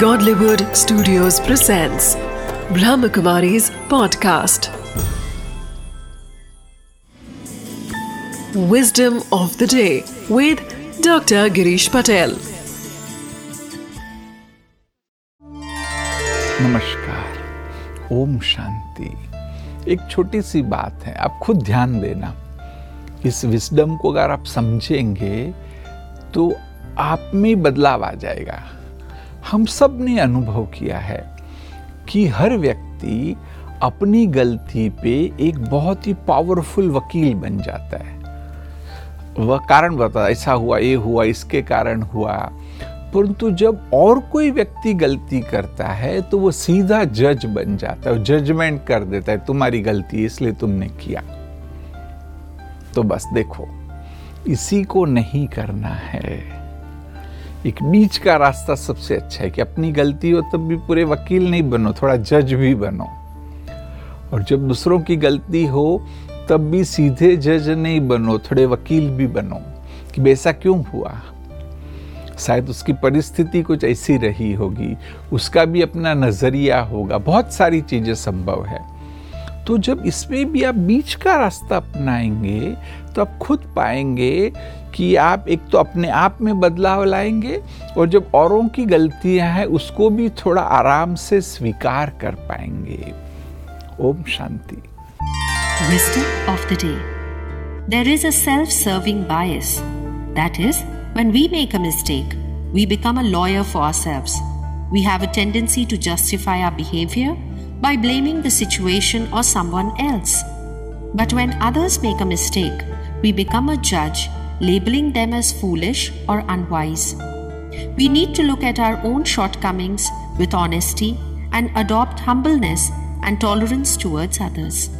Godlywood Studios presents Brahmakumari's podcast. Wisdom of the day with Dr. Girish Patel. नमस्कार ओम शांति एक छोटी सी बात है आप खुद ध्यान देना इस विस्डम को अगर आप समझेंगे तो आप में बदलाव आ जाएगा हम सबने अनुभव किया है कि हर व्यक्ति अपनी गलती पे एक बहुत ही पावरफुल वकील बन जाता है। वह कारण बता, ऐसा हुआ, ये हुआ, इसके कारण हुआ। परंतु जब और कोई व्यक्ति गलती करता है तो वो सीधा जज बन जाता है जजमेंट कर देता है, तुम्हारी गलती इसलिए तुमने किया। तो बस देखो, इसी को नहीं करना है। एक बीच का रास्ता सबसे अच्छा है कि अपनी गलती हो तब भी पूरे वकील नहीं बनो, थोड़ा जज भी बनो। और जब दूसरों की गलती हो, तब भी सीधे जज नहीं बनो, थोड़े वकील भी बनो कि वैसा क्यों हुआ? शायद उसकी परिस्थिति कुछ ऐसी रही होगी, उसका भी अपना नज़रिया होगा, बहुत सारी चीज़ें संभव है। तो जब इसमें भी आप बीच का रास्ता अपनाएँगे तो आप खुद पाएँगे कि आप एक तो अपने आप में बदलाव लाएँगे और जब औरों की गलतियाँ हैं उसको भी थोड़ा आराम से स्वीकार कर पाएँगे Om Shanti Wisdom of the day. There is a self serving bias. That is, when we make a mistake, we become a lawyer for ourselves. We have a tendency to justify our behavior by blaming the situation or someone else. But when others make a mistake, we become a judge, labeling them as foolish or unwise. We need to look at our own shortcomings with honesty and adopt humbleness and tolerance towards others.